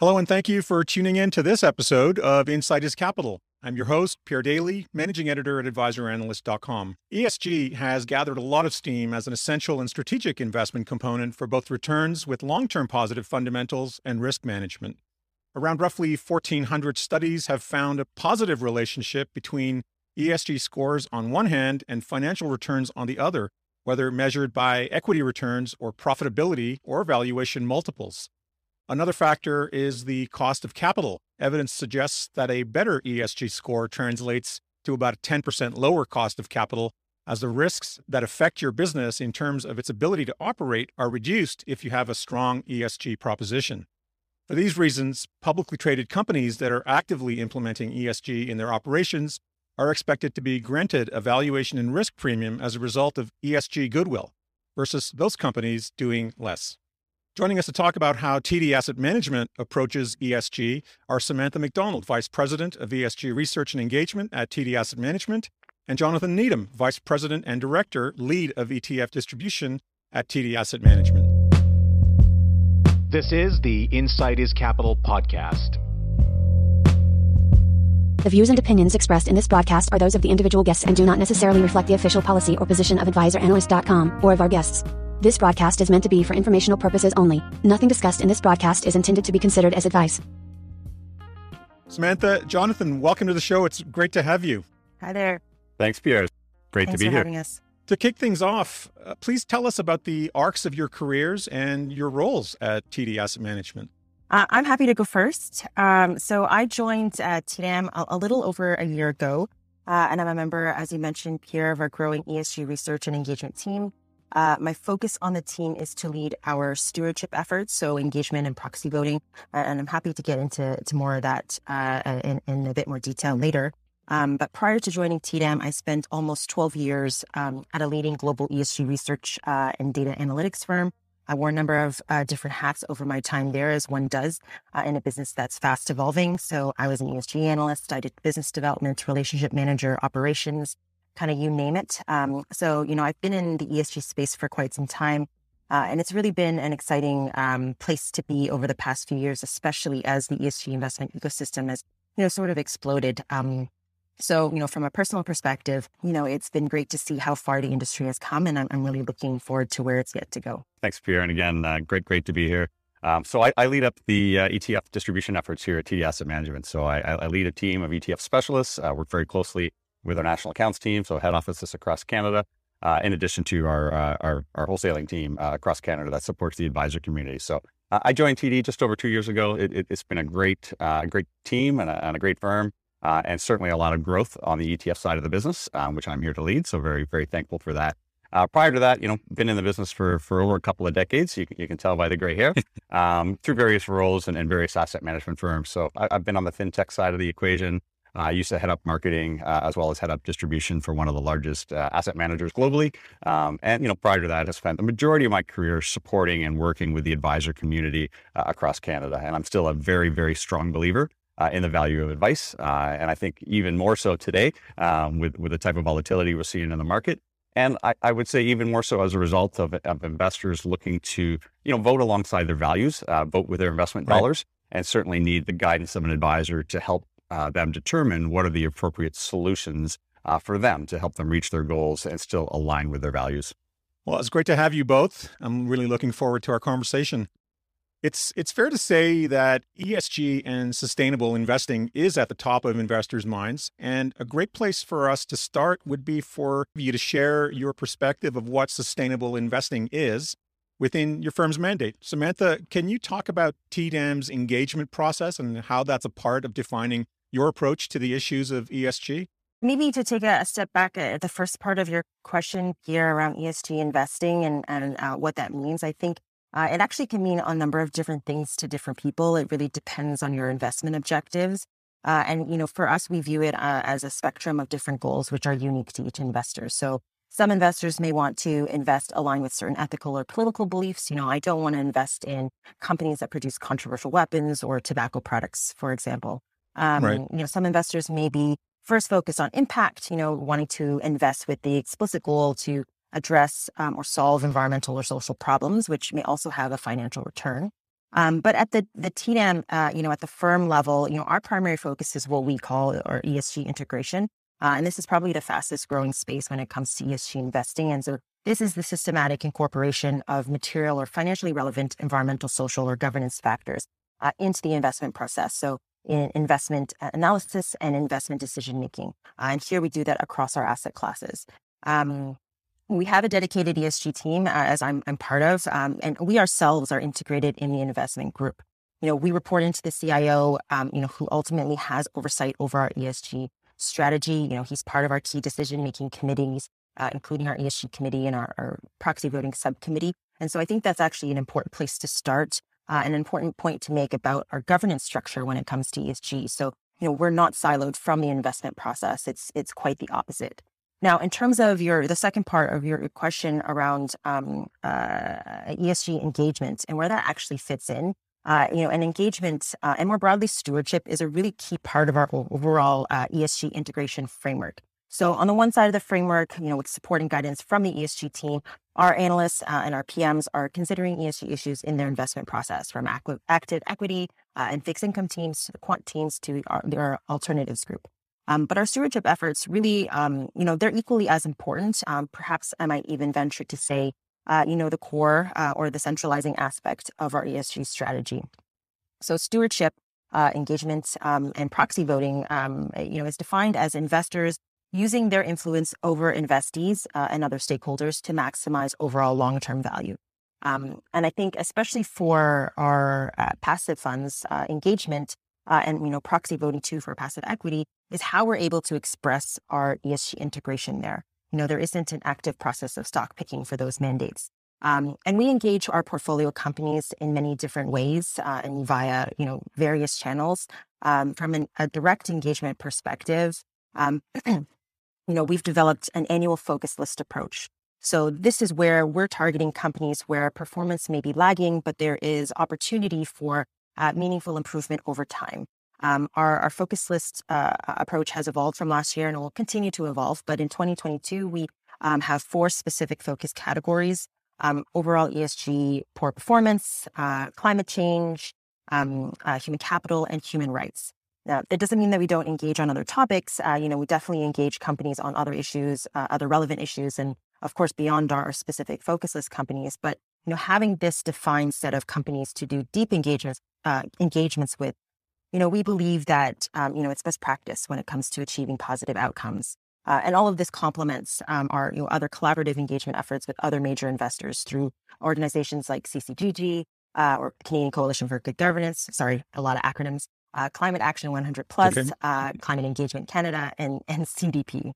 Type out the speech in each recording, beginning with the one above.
Hello, and thank you for tuning in to this episode of Insight is Capital. I'm your host, Pierre Daly, managing editor at advisoranalyst.com. ESG has gathered a lot of steam as an essential and strategic investment component for both returns with long term positive fundamentals and risk management. Around roughly 1,400 studies have found a positive relationship between ESG scores on one hand and financial returns on the other, whether measured by equity returns or profitability or valuation multiples. Another factor is the cost of capital. Evidence suggests that a better ESG score translates to about a 10% lower cost of capital, as the risks that affect your business in terms of its ability to operate are reduced if you have a strong ESG proposition. For these reasons, publicly traded companies that are actively implementing ESG in their operations are expected to be granted a valuation and risk premium as a result of ESG goodwill versus those companies doing less. Joining us to talk about how TD Asset Management approaches ESG are Samantha McDonald, Vice President of ESG Research and Engagement at TD Asset Management, and Jonathan Needham, Vice President and Director, Lead of ETF Distribution at TD Asset Management. This is the Insight is Capital podcast. The views and opinions expressed in this broadcast are those of the individual guests and do not necessarily reflect the official policy or position of AdvisorAnalyst.com or of our guests. This broadcast is meant to be for informational purposes only. Nothing discussed in this broadcast is intended to be considered as advice. Samantha, Jonathan, welcome to the show. It's great to have you. Hi there. Thanks, Pierre. Great Thanks to be for here. having us. To kick things off, uh, please tell us about the arcs of your careers and your roles at TD Asset Management. Uh, I'm happy to go first. Um, so I joined uh, TDAM a, a, little over a year ago, uh, and I'm a member, as you mentioned, Pierre, of our growing ESG research and engagement team. Uh, my focus on the team is to lead our stewardship efforts, so engagement and proxy voting. And I'm happy to get into to more of that uh, in, in, a bit more detail later. Um, but prior to joining TDAM, I spent almost 12 years um, at a leading global ESG research uh, and data analytics firm. I wore a number of uh, different hats over my time there, as one does uh, in a business that's fast evolving. So I was an ESG analyst. I did business development, relationship manager, operations, kind of you name it. Um, so, you know, I've been in the ESG space for quite some time. Uh, and it's really been an exciting um, place to be over the past few years, especially as the ESG investment ecosystem has, you know, sort of exploded. Um, so, you know, from a personal perspective, you know, it's been great to see how far the industry has come, and I'm, I'm really looking forward to where it's yet to go. Thanks, Pierre. And again, uh, great, great to be here. Um, so I, I, lead up the uh, ETF distribution efforts here at TD Asset Management. So I, I lead a team of ETF specialists, uh, work very closely with our national accounts team, so head offices across Canada, uh, in addition to our, uh, our, our wholesaling team uh, across Canada that supports the advisor community. So uh, I joined TD just over two years ago. It, has it, been a great uh, great team and a, and a great firm, uh, and certainly a lot of growth on the ETF side of the business, um, which I'm here to lead. So very very thankful for that. prior to that, you know, been in the business for for over a couple of decades. You, you can tell by the gray hair, um, through various roles and, and, various asset management firms. So I, I've been on the fintech side of the equation. I used to head up marketing uh, as well as head up distribution for one of the largest uh, asset managers globally. Um, and you know, prior to that, I spent the majority of my career supporting and working with the advisor community uh, across Canada. And I'm still a very, very strong believer uh, in the value of advice. Uh, and I think even more so today um, with, with the type of volatility we're seeing in the market. And I, I, would say even more so as a result of, of, investors looking to, you know, vote alongside their values, uh, vote with their investment right. dollars, and certainly need the guidance of an advisor to help uh, them determine what are the appropriate solutions uh, for them to help them reach their goals and still align with their values. Well, it's great to have you both. I'm really looking forward to our conversation. It's it's fair to say that ESG and sustainable investing is at the top of investors' minds, and a great place for us to start would be for you to share your perspective of what sustainable investing is within your firm's mandate. Samantha, can you talk about TDAM's engagement process and how that's a part of defining your approach to the issues of ESG? Maybe to take a step back at the first part of your question here around ESG investing and, and uh, what that means, I think uh, it actually can mean a number of different things to different people. It really depends on your investment objectives. Uh, and, you know, for us, we view it uh, as a spectrum of different goals, which are unique to each investor. So some investors may want to invest aligned with certain ethical or political beliefs. You know, I don't want to invest in companies that produce controversial weapons or tobacco products, for example. Um, right. You know, some investors may be first focused on impact, you know, wanting to invest with the explicit goal to address um, or solve environmental or social problems, which may also have a financial return. Um, but at the the TDAM, uh, you know, at the firm level, you know, our primary focus is what we call our ESG integration, uh, and this is probably the fastest growing space when it comes to ESG investing. And so, this is the systematic incorporation of material or financially relevant environmental, social, or governance factors uh, into the investment process. So, in investment analysis and investment decision making, uh, and here we do that across our asset classes. Um, we have a dedicated ESG team, uh, as I'm, I'm part of, um, and we ourselves are integrated in the investment group. You know, we report into the CIO, um, you know, who ultimately has oversight over our ESG strategy. You know, he's part of our key decision-making committees, uh, including our ESG committee and our, our, proxy voting subcommittee. And so I think that's actually an important place to start, uh, an important point to make about our governance structure when it comes to ESG. So, you know, we're not siloed from the investment process. It's it's quite the opposite. Now, in terms of your the second part of your question around um, uh, ESG engagement and where that actually fits in, uh, you know, and engagement uh, and more broadly stewardship is a really key part of our overall uh, ESG integration framework. So, on the one side of the framework, you know, with support and guidance from the ESG team, our analysts uh, and our PMs are considering ESG issues in their investment process, from active equity uh, and fixed income teams, to the quant teams to our, their alternatives group. Um, but our stewardship efforts really, um, you know, they're equally as important. Um, perhaps I might even venture to say, uh, you know, the core uh, or the centralizing aspect of our ESG strategy. So stewardship, uh, engagement, um, and proxy voting, um, you know, is defined as investors using their influence over investees uh, and other stakeholders to maximize overall long-term value. Um, and I think, especially for our uh, passive funds, uh, engagement uh, and you know proxy voting too for passive equity is how we're able to express our ESG integration there. You know, there isn't an active process of stock picking for those mandates. Um, and we engage our portfolio companies in many different ways uh, and via you know various channels. Um, from an, a direct engagement perspective, um, you know we've developed an annual focus list approach. So this is where we're targeting companies where performance may be lagging, but there is opportunity for uh, meaningful improvement over time. Um, our, our focus list uh, approach has evolved from last year and will continue to evolve. But in 2022, we um, have four specific focus categories um, overall ESG, poor performance, uh, climate change, um, uh, human capital, and human rights. Now, that doesn't mean that we don't engage on other topics. Uh, you know, we definitely engage companies on other issues, uh, other relevant issues, and of course, beyond our specific focus list companies. But you know, having this defined set of companies to do deep engagements uh, engagements with, you know, we believe that um, you know it's best practice when it comes to achieving positive outcomes. Uh, and all of this complements um, our you know, other collaborative engagement efforts with other major investors through organizations like CCGG uh, or Canadian Coalition for Good Governance. Sorry, a lot of acronyms. Uh, Climate Action 100 Plus, okay. Uh, Climate Engagement Canada, and, and CDP.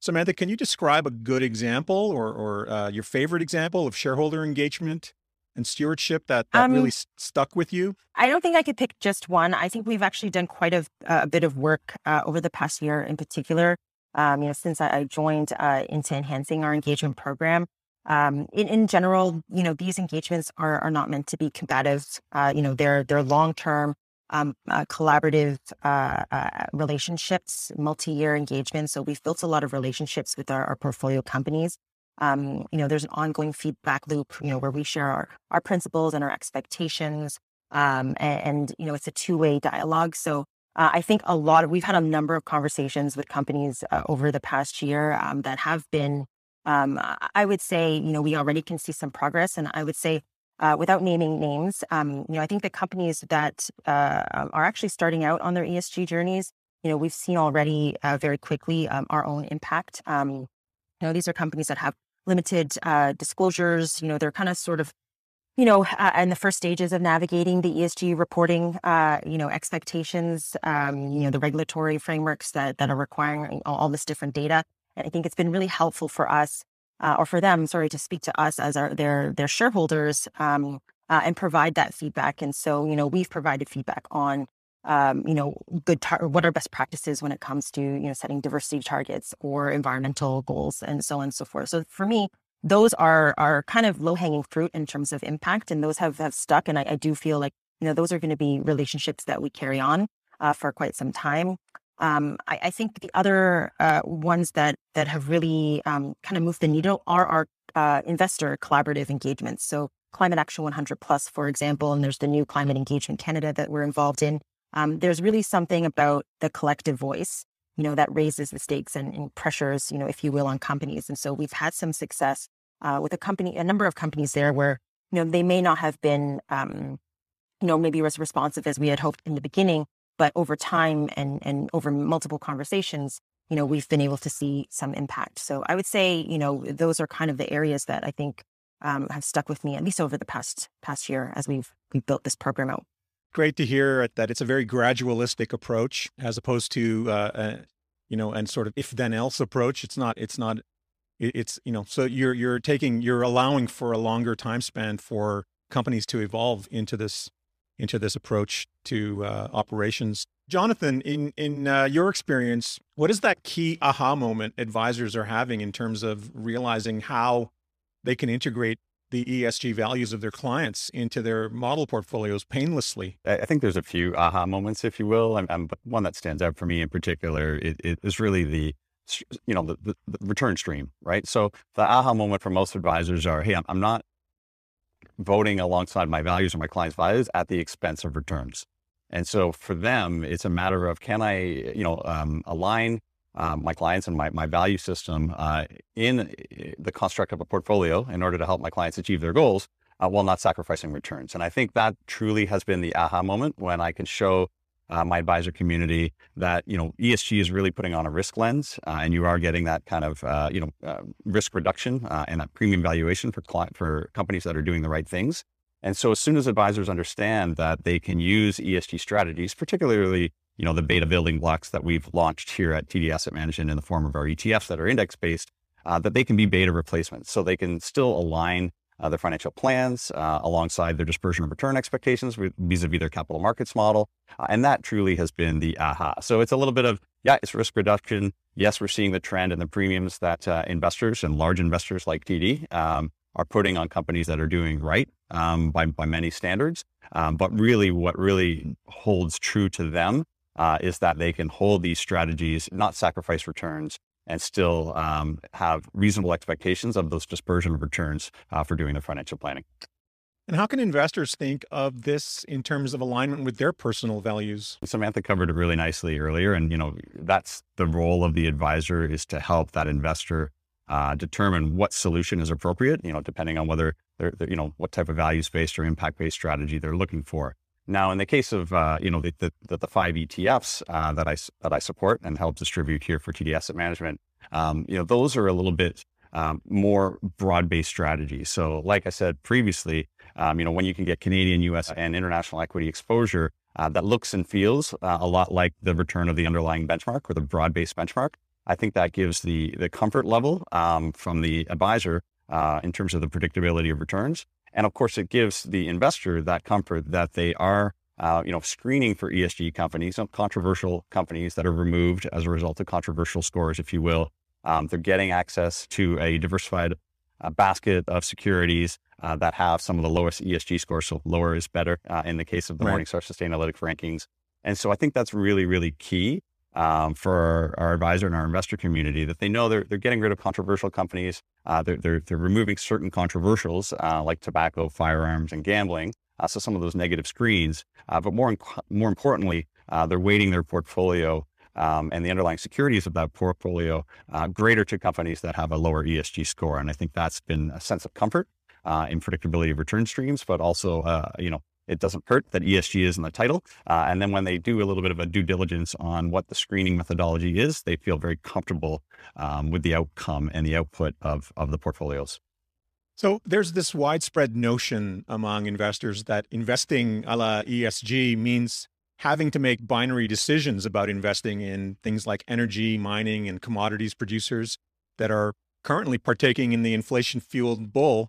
Samantha, can you describe a good example or, or uh, your favorite example of shareholder engagement and stewardship that, that um, really st- stuck with you? I don't think I could pick just one. I think we've actually done quite a, a bit of work uh, over the past year in particular. Um, you know, since I, I joined uh, into enhancing our engagement program. Um, in, in general, you know, these engagements are, are not meant to be combative. Uh, you know, they're, they're long-term um, uh, collaborative uh, uh, relationships, multi-year engagements. So we've built a lot of relationships with our, our portfolio companies. Um, you know, there's an ongoing feedback loop, you know, where we share our, our principles and our expectations. Um, and, and, you know, it's a two-way dialogue. So uh, I think a lot of, we've had a number of conversations with companies uh, over the past year um, that have been, um, I would say, you know, we already can see some progress. And I would say, uh, without naming names, um, you know, I think the companies that uh, are actually starting out on their ESG journeys, you know, we've seen already uh, very quickly um, our own impact. Um, you know, these are companies that have limited uh, disclosures. You know, they're kind of sort of, you know, uh, in the first stages of navigating the ESG reporting, uh, you know, expectations, um, you know, the regulatory frameworks that that are requiring all, all, this different data. And I think it's been really helpful for us, uh, or for them, sorry, to speak to us as our their their shareholders um, uh, and provide that feedback. And so, you know, we've provided feedback on um, you know, good tar- what are best practices when it comes to you know setting diversity targets or environmental goals and so on and so forth. So for me, those are are kind of low hanging fruit in terms of impact, and those have have stuck. And I, I do feel like you know those are going to be relationships that we carry on uh, for quite some time. Um, I, I, think the other uh, ones that that have really um, kind of moved the needle are our uh, investor collaborative engagements. So Climate Action 100 Plus, for example, and there's the new Climate Engagement Canada that we're involved in. Um, there's really something about the collective voice, you know, that raises the stakes and, and pressures, you know, if you will, on companies. And so we've had some success uh, with a company, a number of companies there where, you know, they may not have been, um, you know, maybe as responsive as we had hoped in the beginning, but over time and and over multiple conversations, you know, we've been able to see some impact. So I would say, you know, those are kind of the areas that I think um, have stuck with me at least over the past past year as we've we built this program out. Great to hear that it's a very gradualistic approach as opposed to uh, uh, you know and sort of if then else approach. It's not. It's not. It's you know. So you're you're taking you're allowing for a longer time span for companies to evolve into this into this approach to uh, operations. Jonathan, in in uh, your experience, what is that key aha moment advisors are having in terms of realizing how they can integrate the ESG values of their clients into their model portfolios painlessly? I think there's a few aha moments, if you will. And, and one that stands out for me in particular it, it is really the you know the, the, the, return stream, right? So the aha moment for most advisors are, hey, I'm, I'm not voting alongside my values or my clients' values at the expense of returns. And so for them, it's a matter of can I, you know, um, align um, my clients and my, my value system uh, in the construct of a portfolio in order to help my clients achieve their goals uh, while not sacrificing returns. And I think that truly has been the aha moment when I can show uh, my advisor community that you know ESG is really putting on a risk lens, uh, and you are getting that kind of uh, you know uh, risk reduction uh, and that premium valuation for client, for companies that are doing the right things. And so, as soon as advisors understand that they can use ESG strategies, particularly you know the beta building blocks that we've launched here at TD Asset Management in the form of our ETFs that are index based, uh, that they can be beta replacements, so they can still align uh, their financial plans uh, alongside their dispersion of return expectations vis-a-vis their capital markets model. Uh, and that truly has been the aha. So it's a little bit of, yeah, it's risk reduction. Yes, we're seeing the trend and the premiums that uh, investors and large investors like TD um, are putting on companies that are doing right um, by, by many standards. Um, but really what really holds true to them uh, is that they can hold these strategies, not sacrifice returns, and still um, have reasonable expectations of those dispersion of returns uh, for doing their financial planning. And how can investors think of this in terms of alignment with their personal values? Samantha covered it really nicely earlier, and you know that's the role of the advisor is to help that investor uh, determine what solution is appropriate. You know, depending on whether they're, they're you know what type of values based or impact based strategy they're looking for. Now, in the case of uh, you know the, the, the five ETFs uh, that I that I support and help distribute here for TD Asset Management, um, you know those are a little bit um, more broad-based strategies. So, like I said previously, um, you know when you can get Canadian, U.S., and international equity exposure uh, that looks and feels uh, a lot like the return of the underlying benchmark or the broad-based benchmark, I think that gives the the comfort level um, from the advisor uh, in terms of the predictability of returns. And of course, it gives the investor that comfort that they are, uh, you know, screening for ESG companies, controversial companies that are removed as a result of controversial scores, if you will. Um, they're getting access to a diversified uh, basket of securities uh, that have some of the lowest ESG scores. So lower is better uh, in the case of the right. Morningstar Sustainalytics rankings. And so I think that's really, really key um, for our, advisor and our investor community that they know they're, they're getting rid of controversial companies. Uh, they're, they're, they're, removing certain controversials uh, like tobacco, firearms, and gambling. Uh, so some of those negative screens. Uh, but more, more importantly, uh, they're weighting their portfolio um, and the underlying securities of that portfolio uh, greater to companies that have a lower ESG score. And I think that's been a sense of comfort in predictability of return streams, but also, you know, it doesn't hurt that ESG is in the title. Uh, and then when they do a little bit of a due diligence on what the screening methodology is, they feel very comfortable um, with the outcome and the output of, of the portfolios. So there's this widespread notion among investors that investing a la ESG means having to make binary decisions about investing in things like energy, mining, and commodities producers that are currently partaking in the inflation fueled bull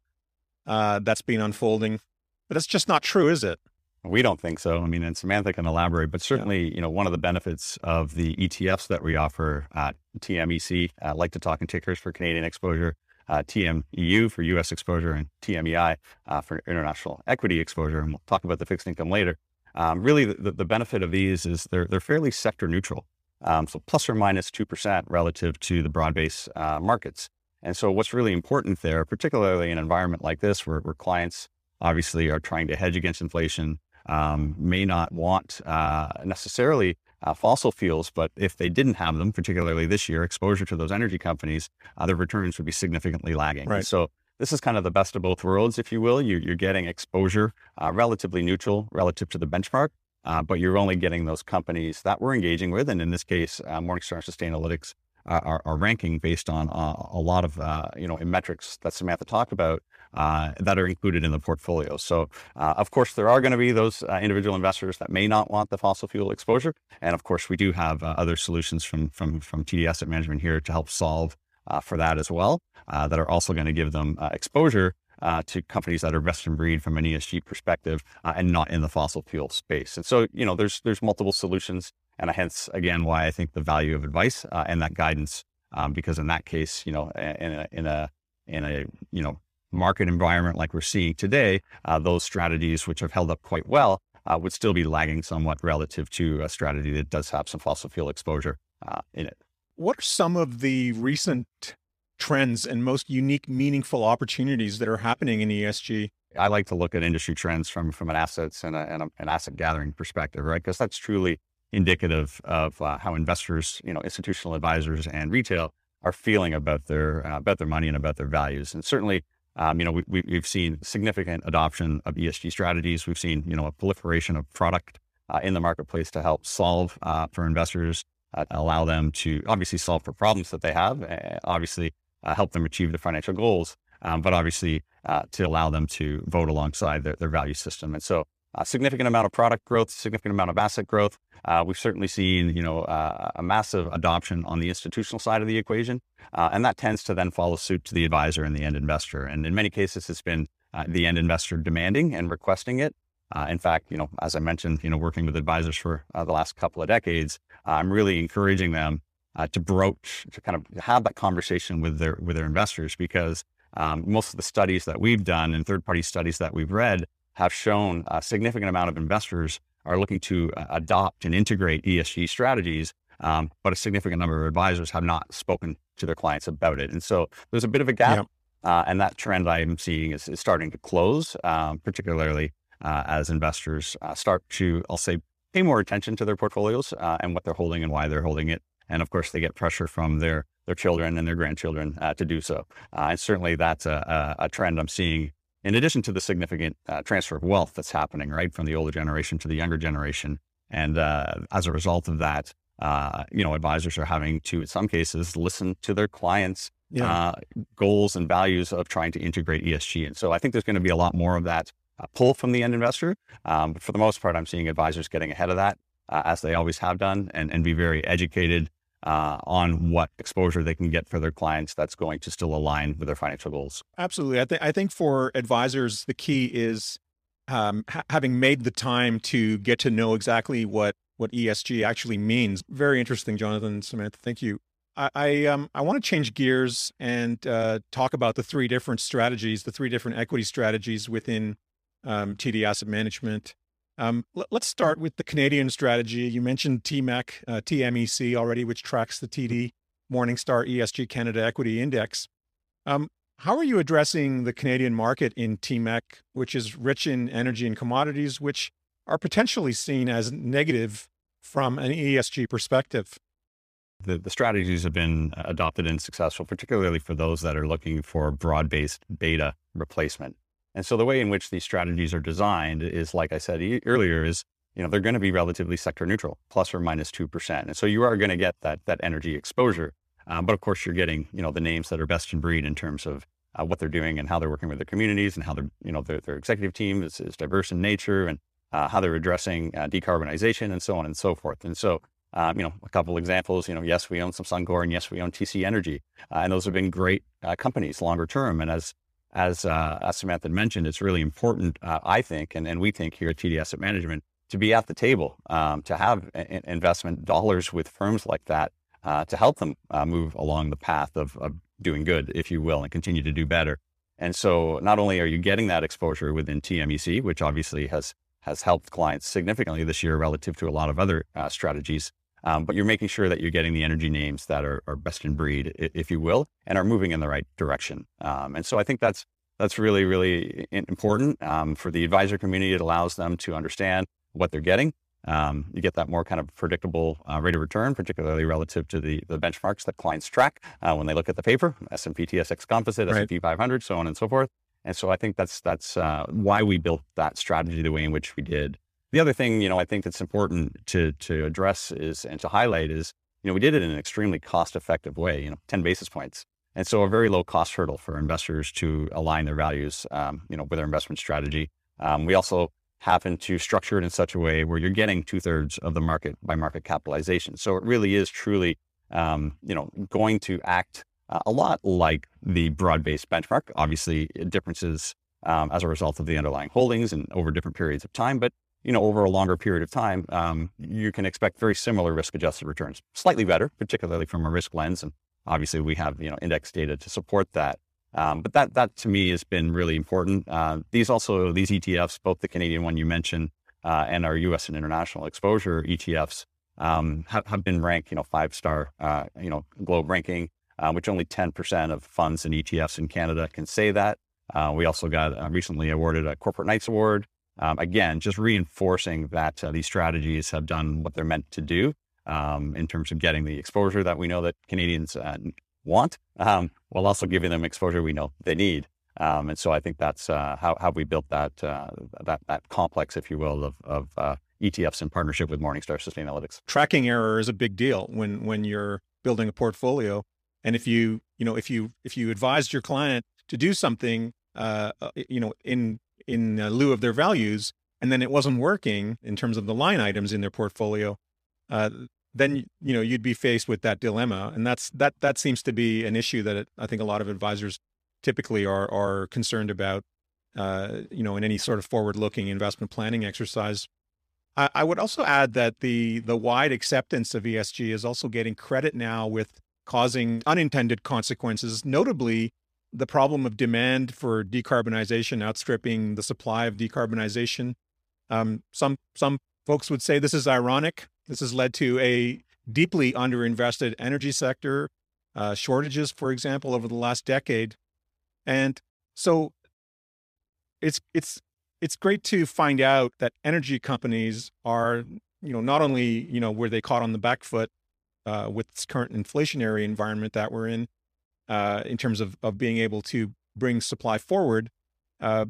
uh, that's been unfolding but that's just not true, is it? We don't think so. I mean, and Samantha can elaborate, but certainly, yeah. you know, one of the benefits of the ETFs that we offer at TMEC, uh, like to talk in tickers for Canadian exposure, uh, TMEU for U.S. exposure, and TMEI uh, for international equity exposure. And we'll talk about the fixed income later. Um, really, the, the, benefit of these is they're they're fairly sector neutral, um, so plus or minus minus two percent relative to the broad base uh, markets. And so, what's really important there, particularly in an environment like this, where, where clients obviously are trying to hedge against inflation, um, may not want uh, necessarily uh, fossil fuels, but if they didn't have them, particularly this year, exposure to those energy companies, uh, their returns would be significantly lagging. Right. So this is kind of the best of both worlds, if you will. You, are getting exposure uh, relatively neutral relative to the benchmark, uh, but you're only getting those companies that we're engaging with. And in this case, uh, Morningstar Sustainalytics are, are, ranking based on uh, a lot of uh, you know metrics that Samantha talked about that are included in the portfolio. So, of course, there are going to be those individual investors that may not want the fossil fuel exposure, and of course, we do have other solutions from from from TD Asset Management here to help solve for that as well. that are also going to give them exposure uh, to companies that are best in breed from an ESG perspective uh, and not in the fossil fuel space. And so, you know, there's there's multiple solutions, and hence again why I think the value of advice uh, and that guidance, um, because in that case, you know, in a in a in a you know market environment like we're seeing today, uh, those strategies which have held up quite well uh, would still be lagging somewhat relative to a strategy that does have some fossil fuel exposure uh, in it. What are some of the recent trends and most unique, meaningful opportunities that are happening in ESG? I like to look at industry trends from from an assets and, a, and a, an asset gathering perspective, right? Because that's truly indicative of uh, how investors, you know, institutional advisors and retail are feeling about their uh, about their money and about their values. And certainly, um, you know, we, have seen significant adoption of ESG strategies. We've seen, you know, a proliferation of product uh, in the marketplace to help solve uh, for investors, uh, allow them to obviously solve for problems that they have, obviously uh, help them achieve their financial goals, um, but obviously uh, to allow them to vote alongside their, their value system. And so a significant amount of product growth, significant amount of asset growth. Uh, we've certainly seen, you know, uh, a massive adoption on the institutional side of the equation, uh, and that tends to then follow suit to the advisor and the end investor. And in many cases, it's been uh, the end investor demanding and requesting it. Uh, in fact, you know, as I mentioned, you know, working with advisors for uh, the last couple of decades, I'm really encouraging them to broach, to kind of have that conversation with their with their investors, because um, most of the studies that we've done and third party studies that we've read have shown a significant amount of investors are looking to uh, adopt and integrate ESG strategies, um, but a significant number of advisors have not spoken to their clients about it, and so there's a bit of a gap. Yep. Uh, and that trend I'm seeing is, is starting to close, um, particularly uh, as investors uh, start to, I'll say, pay more attention to their portfolios uh, and what they're holding and why they're holding it and of course they get pressure from their their children and their grandchildren uh, to do so. Uh, and certainly that's a, a, a, trend I'm seeing. In addition to the significant uh, transfer of wealth that's happening, right, from the older generation to the younger generation, and uh, as a result of that, uh, you know, advisors are having to, in some cases, listen to their clients' yeah. Uh, goals and values of trying to integrate ESG. And so I think there's going to be a lot more of that pull from the end investor. Um, but for the most part, I'm seeing advisors getting ahead of that. Uh, as they always have done, and, and be very educated uh, on what exposure they can get for their clients that's going to still align with their financial goals. Absolutely. I, th- I think for advisors, the key is um, ha- having made the time to get to know exactly what, what ESG actually means. Very interesting, Jonathan and Samantha. Thank you. I, I, um, I want to change gears and uh, talk about the three different strategies, the three different equity strategies within um, TD Asset Management. Um, let, us start with the Canadian strategy. You mentioned TMEC, uh, TMEC already, which tracks the TD Morningstar ESG Canada Equity Index. Um, how are you addressing the Canadian market in TMEC, which is rich in energy and commodities, which are potentially seen as negative from an ESG perspective? The, the strategies have been adopted and successful, particularly for those that are looking for broad based beta replacement. And so the way in which these strategies are designed is, like I said earlier, is you know they're going to be relatively sector neutral, plus or minus two percent. And so you are going to get that that energy exposure, um, but of course you're getting you know the names that are best in breed in terms of uh, what they're doing and how they're working with their communities and how their you know their, their executive team is, is diverse in nature and uh, how they're addressing uh, decarbonization and so on and so forth. And so um, you know, a couple examples, you know, yes, we own some Suncor and yes, we own TC Energy. Uh, and those have been great uh, companies longer term. And as as, uh, as Samantha mentioned, it's really important, uh, I think, and, and we think here at TD Asset Management, to be at the table, um, to have a- investment dollars with firms like that uh, to help them uh, move along the path of, of doing good, if you will, and continue to do better. And so, not only are you getting that exposure within TMEC, which obviously has has helped clients significantly this year relative to a lot of other uh, strategies, um, but you're making sure that you're getting the energy names that are, are best in breed, if you will, and are moving in the right direction. Um, and so I think that's that's really, really important um, for the advisor community. It allows them to understand what they're getting. Um, you get that more kind of predictable uh, rate of return, particularly relative to the, the benchmarks that clients track uh, when they look at the paper, S&P TSX Composite, right. S&P 500, so on and so forth. And so I think that's that's uh, why we built that strategy the way in which we did. The other thing, you know, I think that's important to to address is and to highlight is, you know, we did it in an extremely cost-effective way. You know, 10 basis points, and so a very low cost hurdle for investors to align their values, um, you know, with their investment strategy. Um, we also happen to structure it in such a way where you're getting two thirds of the market by market capitalization. So it really is truly, um, you know, going to act uh, a lot like the broad-based benchmark. Obviously, differences um, as a result of the underlying holdings and over different periods of time, but you know, over a longer period of time, um, you can expect very similar risk-adjusted returns, slightly better, particularly from a risk lens. And obviously, we have you know index data to support that. Um, but that that to me has been really important. Uh, these also these ETFs, both the Canadian one you mentioned uh, and our U.S. and international exposure ETFs, um, have, have, been ranked, you know, five star, uh, you know, globe ranking, uh, which only 10% of funds and ETFs in Canada can say that. Uh, we also got uh, recently awarded a Corporate Knights Award. Um, again, just reinforcing that these strategies have done what they're meant to do um, in terms of getting the exposure that we know that Canadians want, um, while also giving them exposure we know they need. Um, and so I think that's uh, how, how we built that, uh, that, that complex, if you will, of, of uh, ETFs in partnership with Morningstar Sustainalytics. Tracking error is a big deal when when you're building a portfolio, and if you you know if you if you advised your client to do something, uh, uh, you know, in in uh, lieu of their values, and then it wasn't working in terms of the line items in their portfolio, then you know you'd be faced with that dilemma, and that's that that seems to be an issue that I think a lot of advisors typically are are concerned about. Uh, you know, in any sort of forward-looking investment planning exercise. I, I would also add that the the wide acceptance of ESG is also getting credit now with causing unintended consequences, notably the problem of demand for decarbonization outstripping the supply of decarbonization. Um, some some folks would say this is ironic. This has led to a deeply underinvested energy sector, uh, shortages, for example, over the last decade. And so it's it's it's great to find out that energy companies are, you know, not only, you know, were they caught on the back foot uh, with this current inflationary environment that we're in, uh, in terms of, of being able to bring supply forward, uh,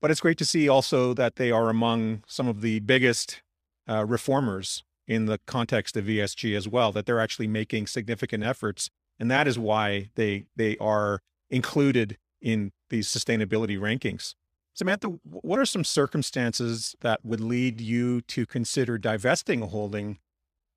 but it's great to see also that they are among some of the biggest uh, reformers in the context of ESG as well, that they're actually making significant efforts. And that is why they they are included in these sustainability rankings. Samantha, what are some circumstances that would lead you to consider divesting a holding?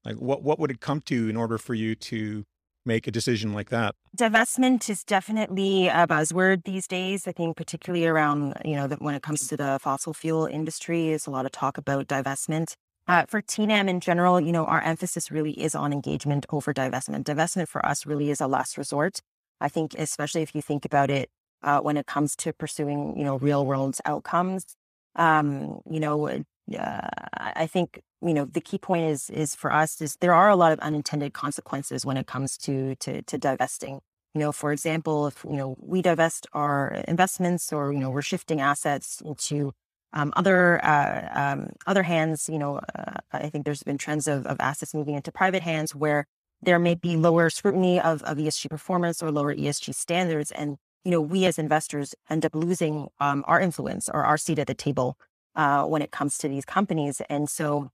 Like what what would it come to in order for you to make a decision like that? Divestment is definitely a buzzword these days. I think particularly around, you know, when it comes to the fossil fuel industry, is a lot of talk about divestment. Uh, for TDAM in general, you know, our emphasis really is on engagement over divestment. Divestment for us really is a last resort. I think, especially if you think about it, uh, when it comes to pursuing, you know, real world outcomes. Um, you know, uh, I think you know the key point is is for us is there are a lot of unintended consequences when it comes to to to divesting. You know, for example, if you know we divest our investments or you know we're shifting assets into um, other uh, um, other hands, you know, uh, I think there's been trends of, of assets moving into private hands where there may be lower scrutiny of, of ESG performance or lower ESG standards, and you know, we as investors end up losing um, our influence or our seat at the table uh, when it comes to these companies. And so,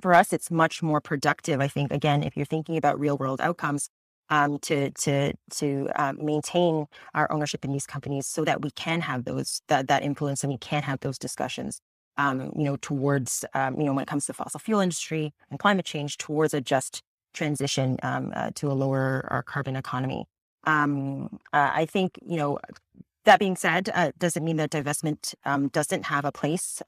for us, it's much more productive. I think again, if you're thinking about real world outcomes, um, to to to um, maintain our ownership in these companies so that we can have those that that influence and we can have those discussions. Um, you know, towards um, you know when it comes to fossil fuel industry and climate change, towards a just transition um, uh, to a lower our carbon economy. Um, uh, I think you know. That being said, uh, doesn't mean that divestment doesn't have a place.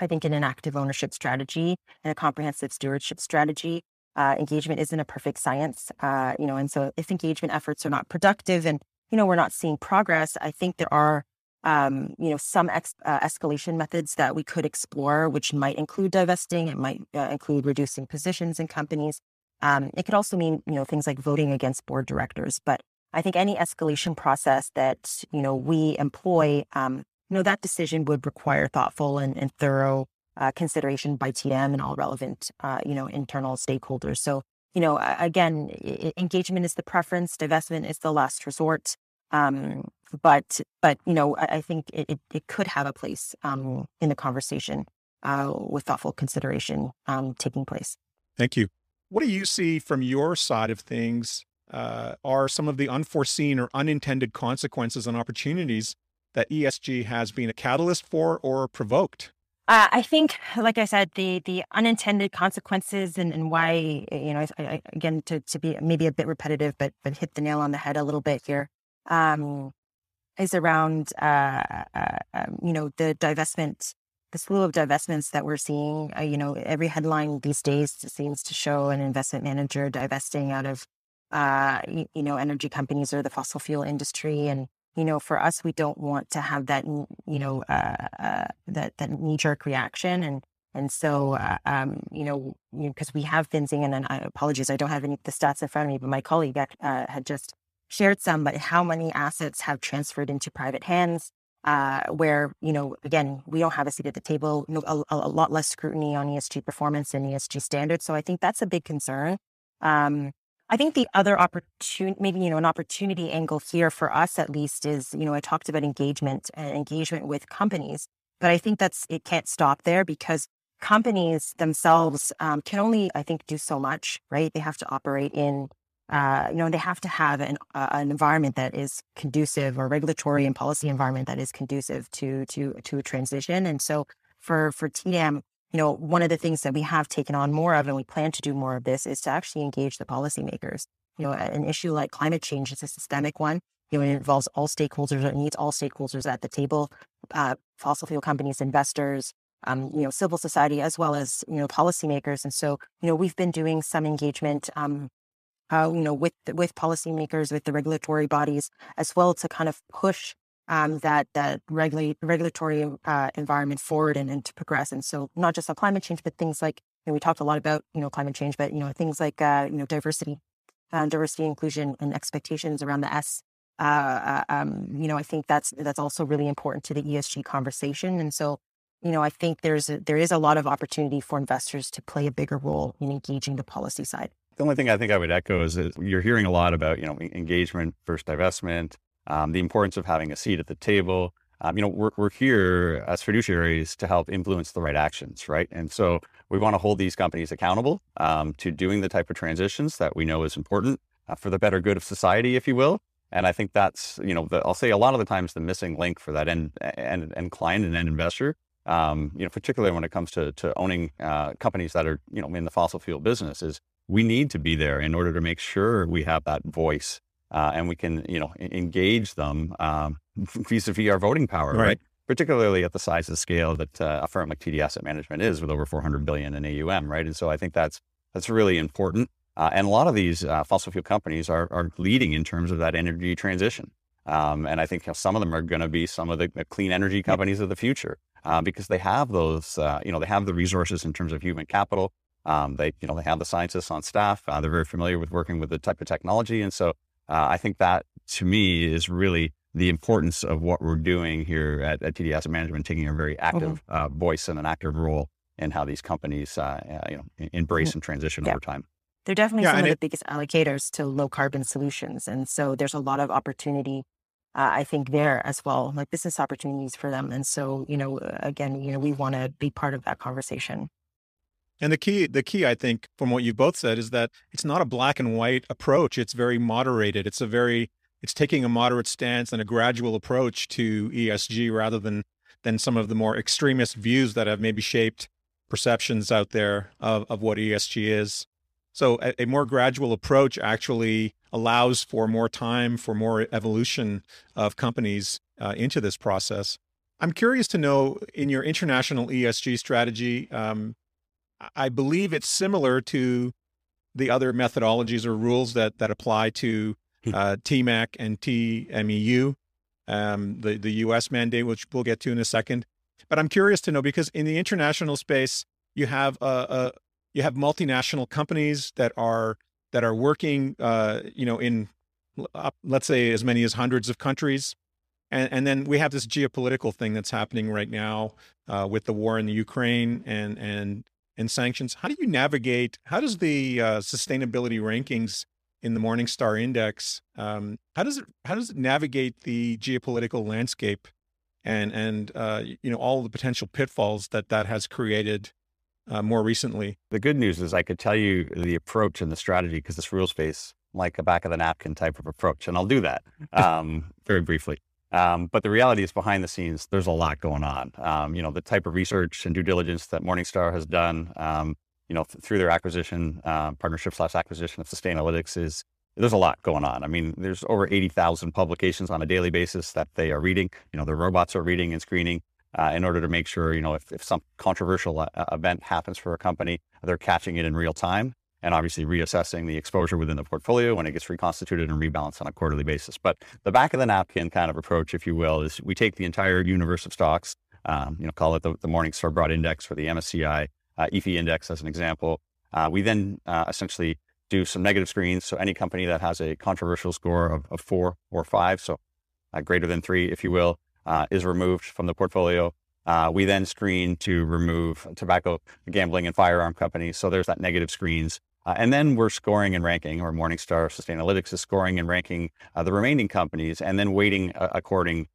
I think in an active ownership strategy and a comprehensive stewardship strategy, uh, engagement isn't a perfect science, uh, you know, and so if engagement efforts are not productive and you know we're not seeing progress, I think there are um, you know some ex- uh, escalation methods that we could explore, which might include divesting, it might uh, include reducing positions in companies. Um, it could also mean you know things like voting against board directors, but I think any escalation process that you know we employ, um, you know, that decision would require thoughtful and, and thorough uh, consideration by TM and all relevant, uh, you know, internal stakeholders. So, you know, again, engagement is the preference, divestment is the last resort. Um, but, but you know, I, I think it, it, it, could have a place um, in the conversation uh, with thoughtful consideration um, taking place. Thank you. What do you see from your side of things? Uh, are some of the unforeseen or unintended consequences and opportunities that ESG has been a catalyst for or provoked? Uh, I think, like I said, the the unintended consequences and, and why you know I, I, again to to be maybe a bit repetitive, but but hit the nail on the head a little bit here um, is around uh, uh, um, you know the divestment, the slew of divestments that we're seeing. Uh, you know, every headline these days seems to show an investment manager divesting out of uh, you, you know energy companies or the fossil fuel industry and you know, for us, we don't want to have that, you know, uh, uh, that that knee jerk reaction, and and so, uh, um, you know, because we have been seeing, and I apologize, I don't have any the stats in front of me, but my colleague uh, had just shared some, but how many assets have transferred into private hands, uh, where you know, again, we don't have a seat at the table, you know, a, a, lot less scrutiny on ESG performance and ESG standards. So I think that's a big concern. Um, I think the other opportunity, maybe, you know, an opportunity angle here for us at least is, you know, I talked about engagement and engagement with companies, but I think that's, it can't stop there because companies themselves um, can only, I think, do so much, right? They have to operate in, uh, you know, they have to have an, uh, an environment that is conducive or regulatory and policy environment that is conducive to, to, to a transition. And so for, for TDAM, you know, one of the things that we have taken on more of, and we plan to do more of this, is to actually engage the policymakers. You know, an issue like climate change is a systemic one. You know, it involves all stakeholders. It needs all stakeholders at the table: uh, fossil fuel companies, investors, um, you know, civil society, as well as you know, policymakers. And so, you know, we've been doing some engagement. Um, uh, you know, with with policymakers, with the regulatory bodies, as well to kind of push um, that that regulate regulatory uh, environment forward and, and to progress. And so, not just on climate change, but things like you know, we talked a lot about you know climate change, but you know things like uh, you know diversity, uh, diversity, inclusion, and expectations around the S. Uh, uh, um, you know, I think that's that's also really important to the ESG conversation. And so, you know, I think there's a, there is a lot of opportunity for investors to play a bigger role in engaging the policy side. The only thing I think I would echo is that you're hearing a lot about you know engagement versus divestment um, the importance of having a seat at the table. Um, you know, we're, we're here as fiduciaries to help influence the right actions, right? And so we want to hold these companies accountable um, to doing the type of transitions that we know is important uh, for the better good of society, if you will. And I think that's, you know, the, I'll say a lot of the times the missing link for that end, end, end client and end investor, um, you know, particularly when it comes to, to owning uh, companies that are, you know, in the fossil fuel business is we need to be there in order to make sure we have that voice uh, and we can, you know, engage them um, vis-a-vis our voting power, right? right? Particularly at the size and scale that uh, a firm like TD Asset Management is, with over 400 billion in AUM, right? And so I think that's that's really important. Uh, and a lot of these uh, fossil fuel companies are are leading in terms of that energy transition. Um, and I think you know, some of them are going to be some of the, the, clean energy companies of the future uh, because they have those, uh, you know, they have the resources in terms of human capital. Um, they, you know, they have the scientists on staff. Uh, they're very familiar with working with the type of technology, and so uh, I think that to me is really the importance of what we're doing here at, at TD Asset Management, taking a very active mm-hmm. uh, voice and an active role in how these companies, uh, uh you know, embrace mm-hmm. and transition yeah. over time. They're definitely yeah, some of it, the biggest allocators to low carbon solutions, and so there's a lot of opportunity. Uh, I think there as well, like business opportunities for them. And so, you know, again, you know, we want to be part of that conversation. And the key, the key, I think, from what you've both said, is that it's not a black and white approach. It's very moderated. It's a very, it's taking a moderate stance and a gradual approach to ESG rather than than some of the more extremist views that have maybe shaped perceptions out there of, of what ESG is. So a, a more gradual approach actually allows for more time for more evolution of companies uh, into this process. I'm curious to know in your international ESG strategy, um, I believe it's similar to the other methodologies or rules that that apply to hmm. uh, TMEC and TMEU, um, the the U.S. mandate, which we'll get to in a second. But I'm curious to know because in the international space, you have a, uh, uh, you have multinational companies that are that are working, uh, you know, in let's say as many as hundreds of countries. And, and then we have this geopolitical thing that's happening right now uh, with the war in the Ukraine and, and, and sanctions. How do you navigate? How does the uh, sustainability rankings in the Morningstar Index, um, how does it how does it navigate the geopolitical landscape and and uh, you know all the potential pitfalls that that has created uh, more recently. The good news is I could tell you the approach and the strategy because this rules space like a back of the napkin type of approach, and I'll do that um, very briefly. Um, but the reality is behind the scenes, there's a lot going on. Um, you know, the type of research and due diligence that Morningstar has done, um, you know, th- through their acquisition, uh, partnership slash acquisition of Sustainalytics is there's a lot going on. I mean, there's over 80,000 publications on a daily basis that they are reading. You know, the robots are reading and screening uh, in order to make sure, you know, if, if some controversial uh, event happens for a company, they're catching it in real time and obviously reassessing the exposure within the portfolio when it gets reconstituted and rebalanced on a quarterly basis. But the back of the napkin kind of approach, if you will, is we take the entire universe of stocks, um, you know, call it the, the Morningstar Broad Index for the MSCI uh, EAFE Index as an example. Uh, we then uh, essentially do some negative screens. So any company that has a controversial score of, of four or five, so uh, greater than three, if you will, uh, is removed from the portfolio. Uh, we then screen to remove tobacco, gambling, and firearm companies. So there's that negative screens. Uh, and then we're scoring and ranking, or Morningstar Sustainalytics is scoring and ranking uh, the remaining companies, and then weighting uh, according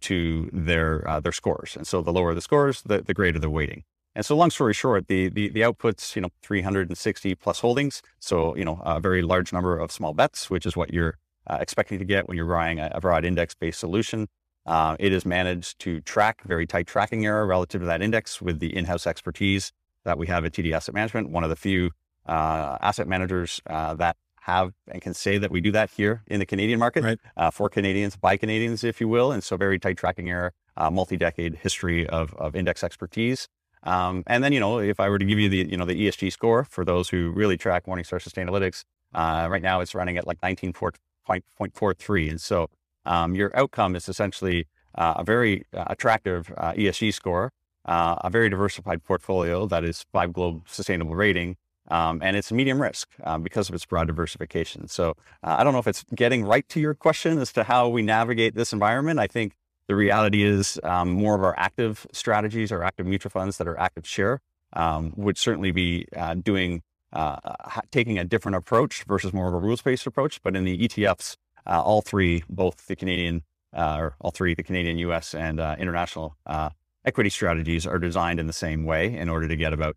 to their their scores. And so the lower the scores, the, the greater the weighting. And so, long story short, the, the, the outputs, you know, 360 plus holdings. So, you know, a very large number of small bets, which is what you're uh, expecting to get when you're buying a, a broad index based solution. Uh, it is managed to track very tight tracking error relative to that index with the in-house expertise that we have at TD Asset Management. One of the few uh, asset managers uh, that have and can say that we do that here in the Canadian market right. Uh, for Canadians, by Canadians, if you will. And so, very tight tracking error, uh, multi-decade history of, of index expertise. Um, and then, you know, if I were to give you the, you know, the ESG score for those who really track Morningstar Sustainalytics, uh, right now it's running at like 19.43. And so um, your outcome is essentially uh, a very uh, attractive uh, ESG score, uh, a very diversified portfolio that is five globe sustainable rating. Um, and it's medium risk um, because of its broad diversification. So uh, I don't know if it's getting right to your question as to how we navigate this environment. I think the reality is um, more of our active strategies, our active mutual funds that are active share, um, would certainly be uh, doing uh, taking a different approach versus more of a rules based approach. But in the ETFs, uh, all three, both the Canadian, uh, or all three, the Canadian, U.S., and uh, international uh, equity strategies are designed in the same way in order to get about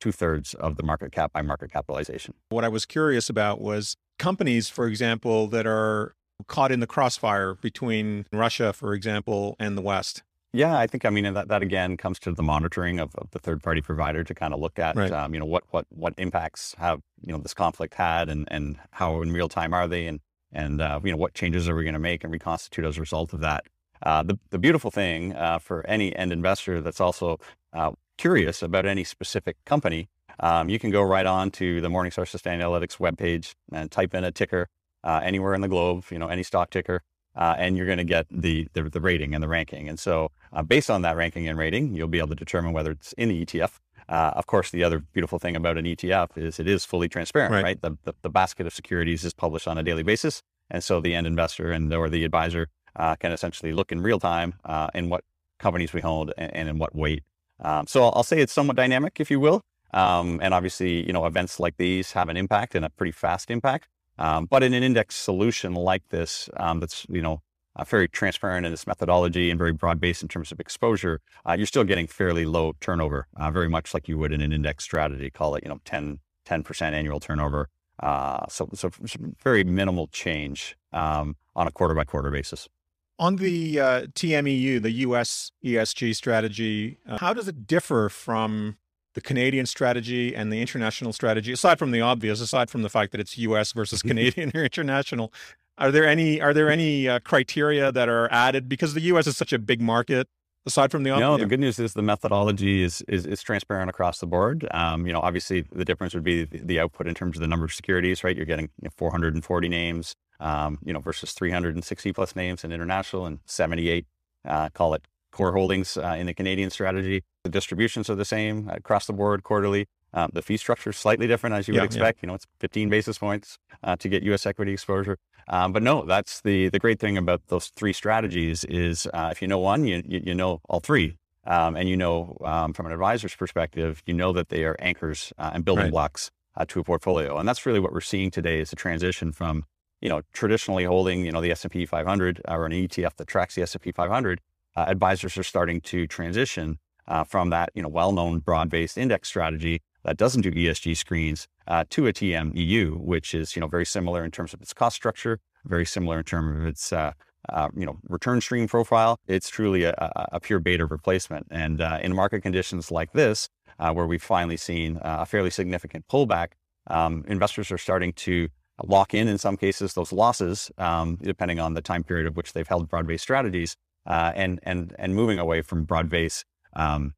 two thirds of the market cap by market capitalization. What I was curious about was companies, for example, that are caught in the crossfire between Russia, for example, and the West? Yeah, I think I mean that that again comes to the monitoring of, of the third party provider to kind of look at right. um, you know what what what impacts have you know this conflict had and and how in real time are they and and uh, you know what changes are we going to make and reconstitute as a result of that. Uh, the the beautiful thing uh, for any end investor that's also uh, curious about any specific company, um, you can go right on to the Morningstar Sustainalytics webpage and type in a ticker uh, anywhere in the globe, you know, any stock ticker, uh, and you're going to get the, the, the rating and the ranking. And so, uh, based on that ranking and rating, you'll be able to determine whether it's in the ETF. Uh, of course, the other beautiful thing about an ETF is it is fully transparent, right? right? The, the, the basket of securities is published on a daily basis, and so the end investor and or the advisor uh, can essentially look in real time uh, in what companies we hold and, and in what weight. Um, so I'll, say it's somewhat dynamic, if you will. Um, and obviously, you know, events like these have an impact and a pretty fast impact. Um, but in an index solution like this, um, that's you know uh, very transparent in its methodology and very broad based in terms of exposure, uh, you're still getting fairly low turnover, uh, very much like you would in an index strategy. Call it you know 10 percent annual turnover. Uh, so, so very minimal change um, on a quarter by quarter basis. On the uh, TMEU, the U.S. ESG strategy, uh, how does it differ from the Canadian strategy and the international strategy, aside from the obvious, aside from the fact that it's U.S. versus Canadian or international, are there any are there any uh, criteria that are added because the U.S. is such a big market? Aside from the obvious, no, the good news is the methodology is is, is transparent across the board. Um, you know, obviously the difference would be the, the, output in terms of the number of securities, right? You're getting you know, 440 names, um, you know, versus 360 plus names in international and 78, uh, call it core holdings uh, in the Canadian strategy. The distributions are the same across the board quarterly. Um, the fee structure is slightly different, as you yeah, would expect. Yeah. You know, it's 15 basis points uh, to get U.S. equity exposure. Um, but no, that's the the great thing about those three strategies is uh, if you know one, you, you, you know all three, um, and you know um, from an advisor's perspective, you know that they are anchors uh, and building Right. blocks uh, to a portfolio, and that's really what we're seeing today is a transition from you know traditionally holding you know the S and P 500 or an ETF that tracks the S and P 500. Uh, advisors are starting to transition uh, from that you know well-known broad-based index strategy that doesn't do ESG screens uh, to a TMEU, which is you know very similar in terms of its cost structure, very similar in terms of its uh, uh, you know return stream profile. It's truly a, a, pure beta replacement, and uh, in market conditions like this, uh, where we've finally seen uh, a fairly significant pullback, um, investors are starting to lock in in some cases those losses, um, depending on the time period of which they've held broad-based strategies, uh, and and and moving away from broad-based um,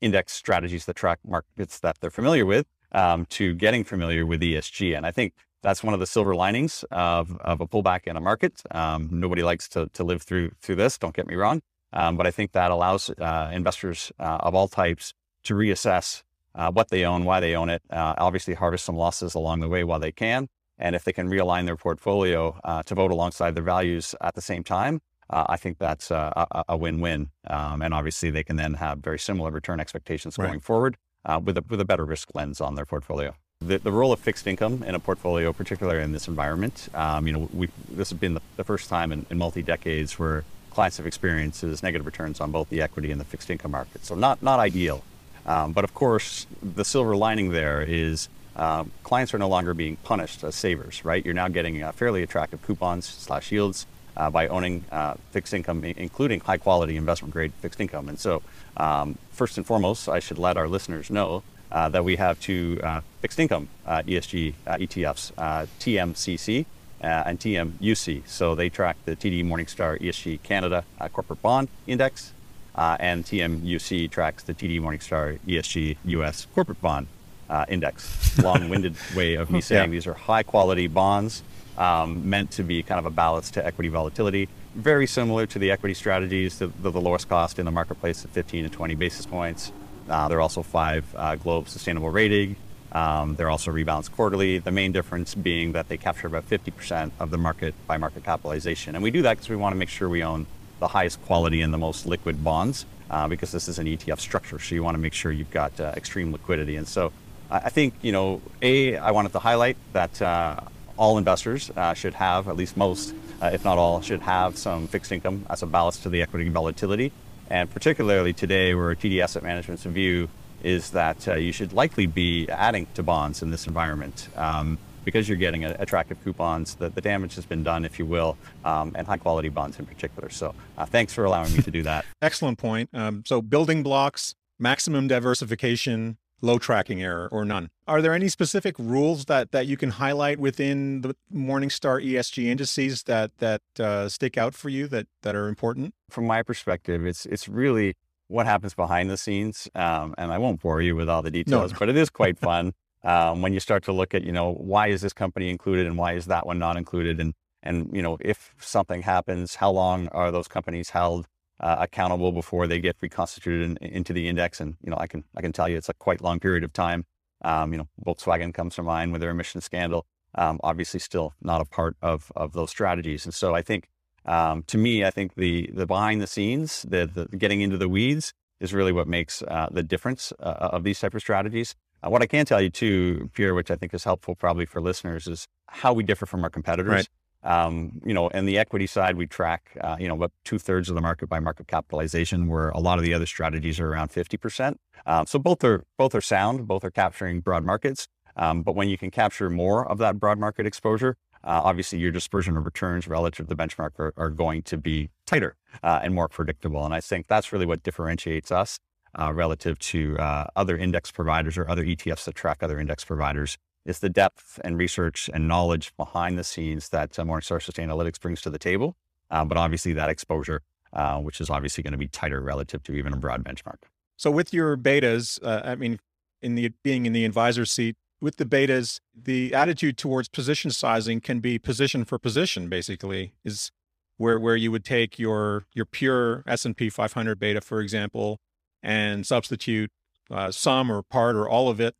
index strategies that track markets that they're familiar with um, to getting familiar with ESG. And I think that's one of the silver linings of, of a pullback in a market. Um, nobody likes to, to live through through this. Don't get me wrong, um, but I think that allows uh, investors uh, of all types to reassess uh, what they own, why they own it. Uh, obviously, harvest some losses along the way while they can, and if they can realign their portfolio uh, to vote alongside their values at the same time, uh, I think that's a, a, a win-win. Um, and obviously, they can then have very similar return expectations Right. going forward uh, with a with a better risk lens on their portfolio. The, the role of fixed income in a portfolio, particularly in this environment, um, you know, we this has been the, the first time in, in multi decades where clients have experienced negative returns on both the equity and the fixed income market. So not not ideal, um, but of course the silver lining there is um, clients are no longer being punished as savers, right? You're now getting uh, fairly attractive coupons slash yields uh, by owning uh, fixed income, including high quality investment grade fixed income. And so, um, first and foremost, I should let our listeners know uh, that we have two uh, fixed income ESG ETFs, TMCC and TMUC. So they track the TD Morningstar ESG Canada Corporate Bond Index, uh, and TMUC tracks the TD Morningstar ESG US Corporate Bond uh, Index. Long-winded way of me saying these are high-quality bonds um, meant to be kind of a ballast to equity volatility. Very similar to the equity strategies, the, the, the lowest cost in the marketplace at 15 to 20 basis points. Uh, they're also five uh, Globe Sustainable Rating. Um, they're also rebalanced quarterly. The main difference being that they capture about 50% of the market by market capitalization. And we do that because we want to make sure we own the highest quality and the most liquid bonds uh, because this is an ETF structure. So you want to make sure you've got uh, extreme liquidity. And so I think, you know, A, I wanted to highlight that uh, all investors uh, should have, at least most, uh, if not all, should have some fixed income as a ballast to the equity volatility. And particularly today, where TD Asset Management's view is that uh, you should likely be adding to bonds in this environment um, because you're getting a, attractive coupons. The, the damage has been done, if you will, um, and high quality bonds in particular. So uh, thanks for allowing me to do that. Excellent point. Um, so building blocks, maximum diversification, low tracking error, or none. Are there any specific rules that that you can highlight within the Morningstar ESG indices that that uh, stick out for you that that are important? From my perspective, it's it's really what happens behind the scenes. Um, and I won't bore you with all the details, no. but it is quite fun um, when you start to look at, you know, why is this company included and why is that one not included? And, and you know, if something happens, how long are those companies held uh, accountable before they get reconstituted in, into the index? And, you know, I can, I can tell you it's a quite long period of time. Um, you know, Volkswagen comes to mind with their emission scandal. Um, obviously still not a part of, of those strategies. And so I think um, to me, I think the the behind the scenes, the, the getting into the weeds, is really what makes uh, the difference uh, of these type of strategies. Uh, what I can tell you too, Pierre, which I think is helpful probably for listeners, is how we differ from our competitors. Right. Um, you know, in the equity side, we track uh, you know about two thirds of the market by market capitalization, where a lot of the other strategies are around fifty percent. Um, so both are both are sound, both are capturing broad markets. Um, but when you can capture more of that broad market exposure, uh, obviously your dispersion of returns relative to the benchmark are, are going to be tighter uh, and more predictable. And I think that's really what differentiates us uh, relative to uh, other index providers or other ETFs that track other index providers is the depth and research and knowledge behind the scenes that uh, Morningstar Sustainalytics brings to the table. Uh, but obviously that exposure, uh, which is obviously going to be tighter relative to even a broad benchmark. So with your betas, uh, I mean, in the being in the advisor seat, with the betas, the attitude towards position sizing can be position for position. Basically, is where where you would take your your pure S and P 500 beta, for example, and substitute uh, some or part or all of it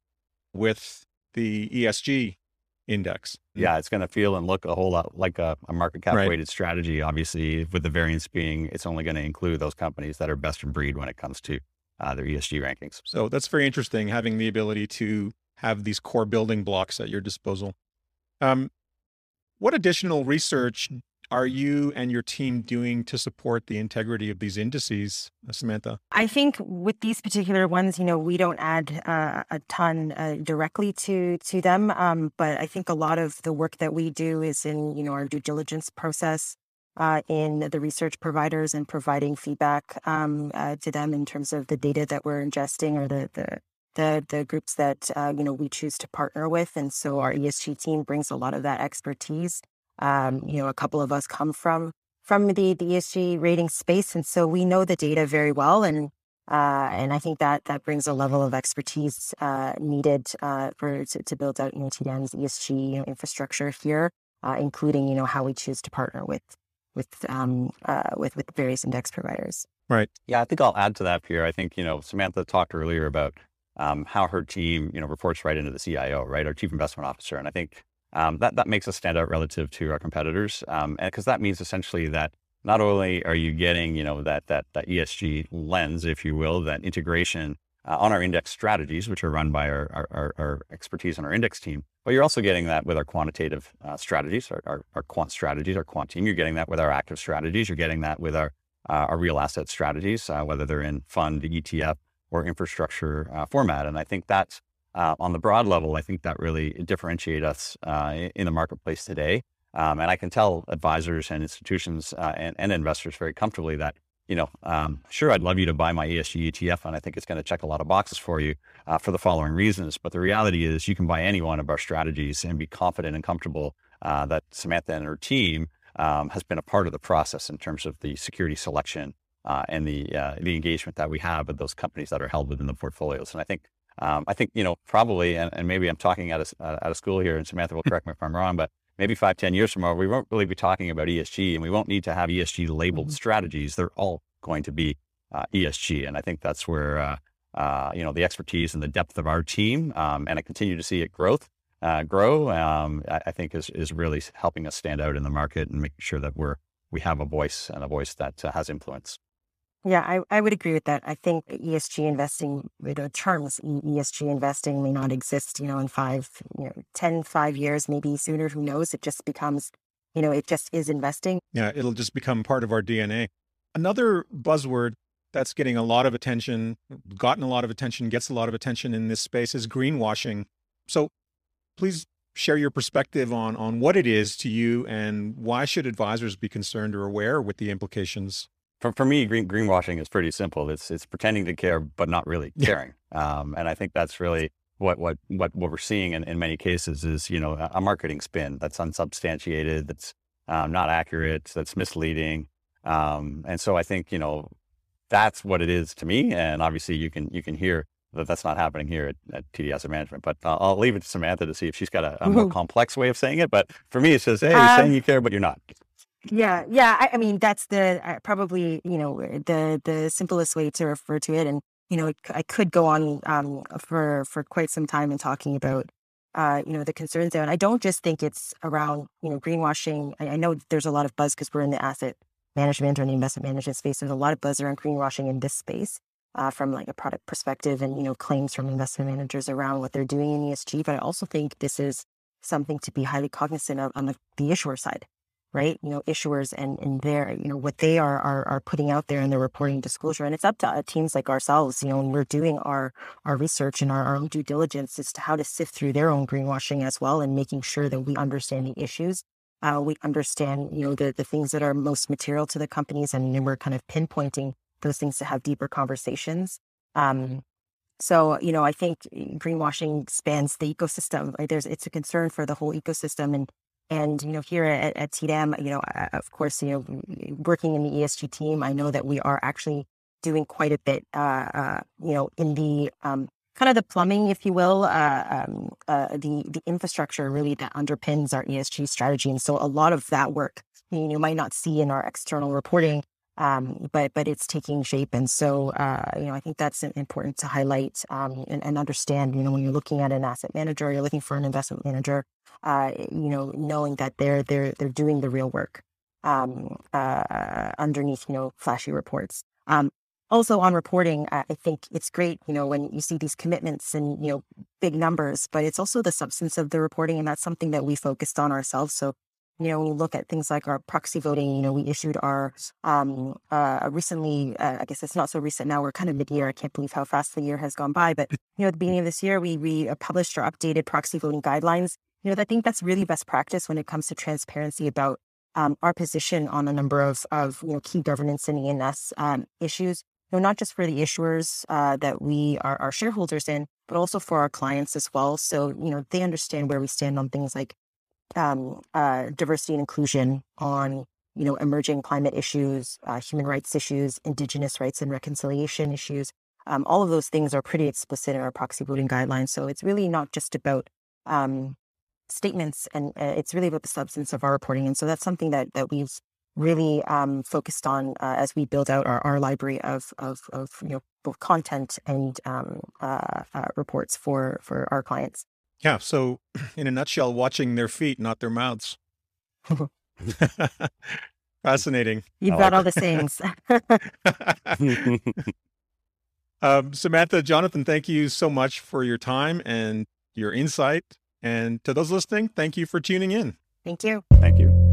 with the ESG index. yeah, it's going to feel and look a whole lot like a, a market cap Right. weighted strategy. Obviously, with the variance being, it's only going to include those companies that are best in breed when it comes to uh, their ESG rankings. So that's very interesting, having the ability to have these core building blocks at your disposal. Um, what additional research are you and your team doing to support the integrity of these indices, uh, Samantha? I think with these particular ones, you know, we don't add uh, a ton uh, directly to to them, um, but I think a lot of the work that we do is in you know our due diligence process, uh, in the research providers and providing feedback um, uh, to them in terms of the data that we're ingesting or the the the, the groups that uh, you know we choose to partner with, and so our ESG team brings a lot of that expertise. Um, you know, a couple of us come from from the, the ESG rating space, and so we know the data very well, and uh, and I think that that brings a level of expertise uh, needed uh, for to, to build out you know ESG you know, infrastructure here, uh, including you know how we choose to partner with with um, uh, with with various index providers. Right. Yeah, I think I'll add to that, Pierre. I think, you know, Samantha talked earlier about um, how her team, you know, reports right into the CIO, right, our chief investment officer. And I think um, that, that makes us stand out relative to our competitors. Um, and because that means essentially that not only are you getting, you know, that, that, that ESG lens, if you will, that integration uh, on our index strategies, which are run by our, our, our, expertise on our index team, but you're also getting that with our quantitative uh, strategies, our, our, our quant strategies, our quant team. You're getting that with our active strategies. You're getting that with our uh, our real asset strategies, uh, whether they're in fund, ETF, or infrastructure uh, format. And I think that's uh, on the broad level, I think that really differentiate us uh, in- the marketplace today. Um, and I can tell advisors and institutions uh, and, and investors very comfortably that, you know, um, sure, I'd love you to buy my ESG ETF, and I think it's going to check a lot of boxes for you uh, for the following reasons. But the reality is, you can buy any one of our strategies and be confident and comfortable uh, that Samantha and her team um, has been a part of the process in terms of the security selection uh, and the uh, the engagement that we have with those companies that are held within the portfolios. And I think um, I think you know probably, and, and maybe I'm talking out of uh, out of school here, and Samantha will correct me if I'm wrong, but maybe five ten years from now, we won't really be talking about ESG, and we won't need to have ESG labeled strategies. They're all going to be uh, ESG, and I think that's where uh, uh, you know the expertise and the depth of our team, um, and I continue to see it growth uh, grow. Um, I, I think is is really helping us stand out in the market and making sure that we're we have a voice and a voice that uh, has influence. Yeah, I, I would agree with that. I think ESG investing, know, terms ESG investing may not exist, you know, in five, you know, 10, five years, maybe sooner, who knows? It just becomes, you know, it just is investing. Yeah, it'll just become part of our DNA. Another buzzword that's getting a lot of attention, gotten a lot of attention, gets a lot of attention in this space is greenwashing. So please share your perspective on on what it is to you and why should advisors be concerned or aware with the implications? For, for me, green, greenwashing is pretty simple. It's it's pretending to care but not really Yeah. caring. Um, and I think that's really what what what what we're seeing in, in many cases is you know a, a marketing spin that's unsubstantiated, that's um, not accurate, that's misleading. Um, and so I think you know that's what it is to me. And obviously, you can you can hear that that's not happening here at, at TD Asset Management. But uh, I'll leave it to Samantha to see if she's got a, a more complex way of saying it. But for me, it says, hey, you're Um, saying you care, but you're not. Yeah, yeah. I, I mean, that's the uh, probably you know the the simplest way to refer to it, and you know, I could go on um, for for quite some time in talking about uh, you know the concerns there. And I don't just think it's around you know greenwashing. I, I know there's a lot of buzz because we're in the asset management or in the investment management space. There's a lot of buzz around greenwashing in this space. Uh, from like a product perspective and you know claims from investment managers around what they're doing in ESG, but I also think this is something to be highly cognizant of on the, the issuer side right? You know, issuers and and their, you know, what they are are are putting out there in their reporting disclosure, and it's up to uh, teams like ourselves, you know, when we're doing our our research and our, our own due diligence as to how to sift through their own greenwashing as well, and making sure that we understand the issues. Uh, we understand, you know, the the things that are most material to the companies, and then we're kind of pinpointing those things to have deeper conversations. Um, so, you know, I think greenwashing spans the ecosystem. Right? There's it's a concern for the whole ecosystem, and and you know, here at, at TDAM, you know, uh, of course, you know, working in the ESG team, I know that we are actually doing quite a bit, uh, uh, you know, in the um, kind of the plumbing, if you will, uh, um, uh, the the infrastructure really that underpins our ESG strategy. And so, a lot of that work you, know, you might not see in our external reporting. Um, but but it's taking shape. And so, uh, you know, I think that's important to highlight um, and, and, understand. You know, when you're looking at an asset manager, you're looking for an investment manager. Uh, you know, knowing that they're they're they're doing the real work um, uh, underneath, you know, flashy reports. Um, also on reporting, I think it's great, you know, when you see these commitments and, you know, big numbers, but it's also the substance of the reporting. And that's something that we focused on ourselves. So you know, when you look at things like our proxy voting, you know, we issued our um, uh, recently, uh, I guess it's not so recent now, we're kind of mid year. I can't believe how fast the year has gone by. But, you know, at the beginning of this year, we, we uh, published our updated proxy voting guidelines. You know, I think that's really best practice when it comes to transparency about um, our position on a number of, of you know, key governance and E&S um, issues. You know, not just for the issuers uh, that we are, our shareholders in, but also for our clients as well. So, you know, they understand where we stand on things like um, uh, diversity and inclusion, on you know emerging climate issues, uh, human rights issues, indigenous rights and reconciliation issues. Um, all of those things are pretty explicit in our proxy voting guidelines. So it's really not just about um, statements, and uh, it's really about the substance of our reporting. And so that's something that that we've really um, focused on uh, as we build out our, our library of, of, of you know both content and um, uh, uh, reports for for our clients. Yeah. So, in a nutshell, watching their feet, not their mouths. Fascinating. You've got all the sayings. um, Samantha, Jonathan, thank you so much for your time and your insight. And to those listening, thank you for tuning in. Thank you. Thank you.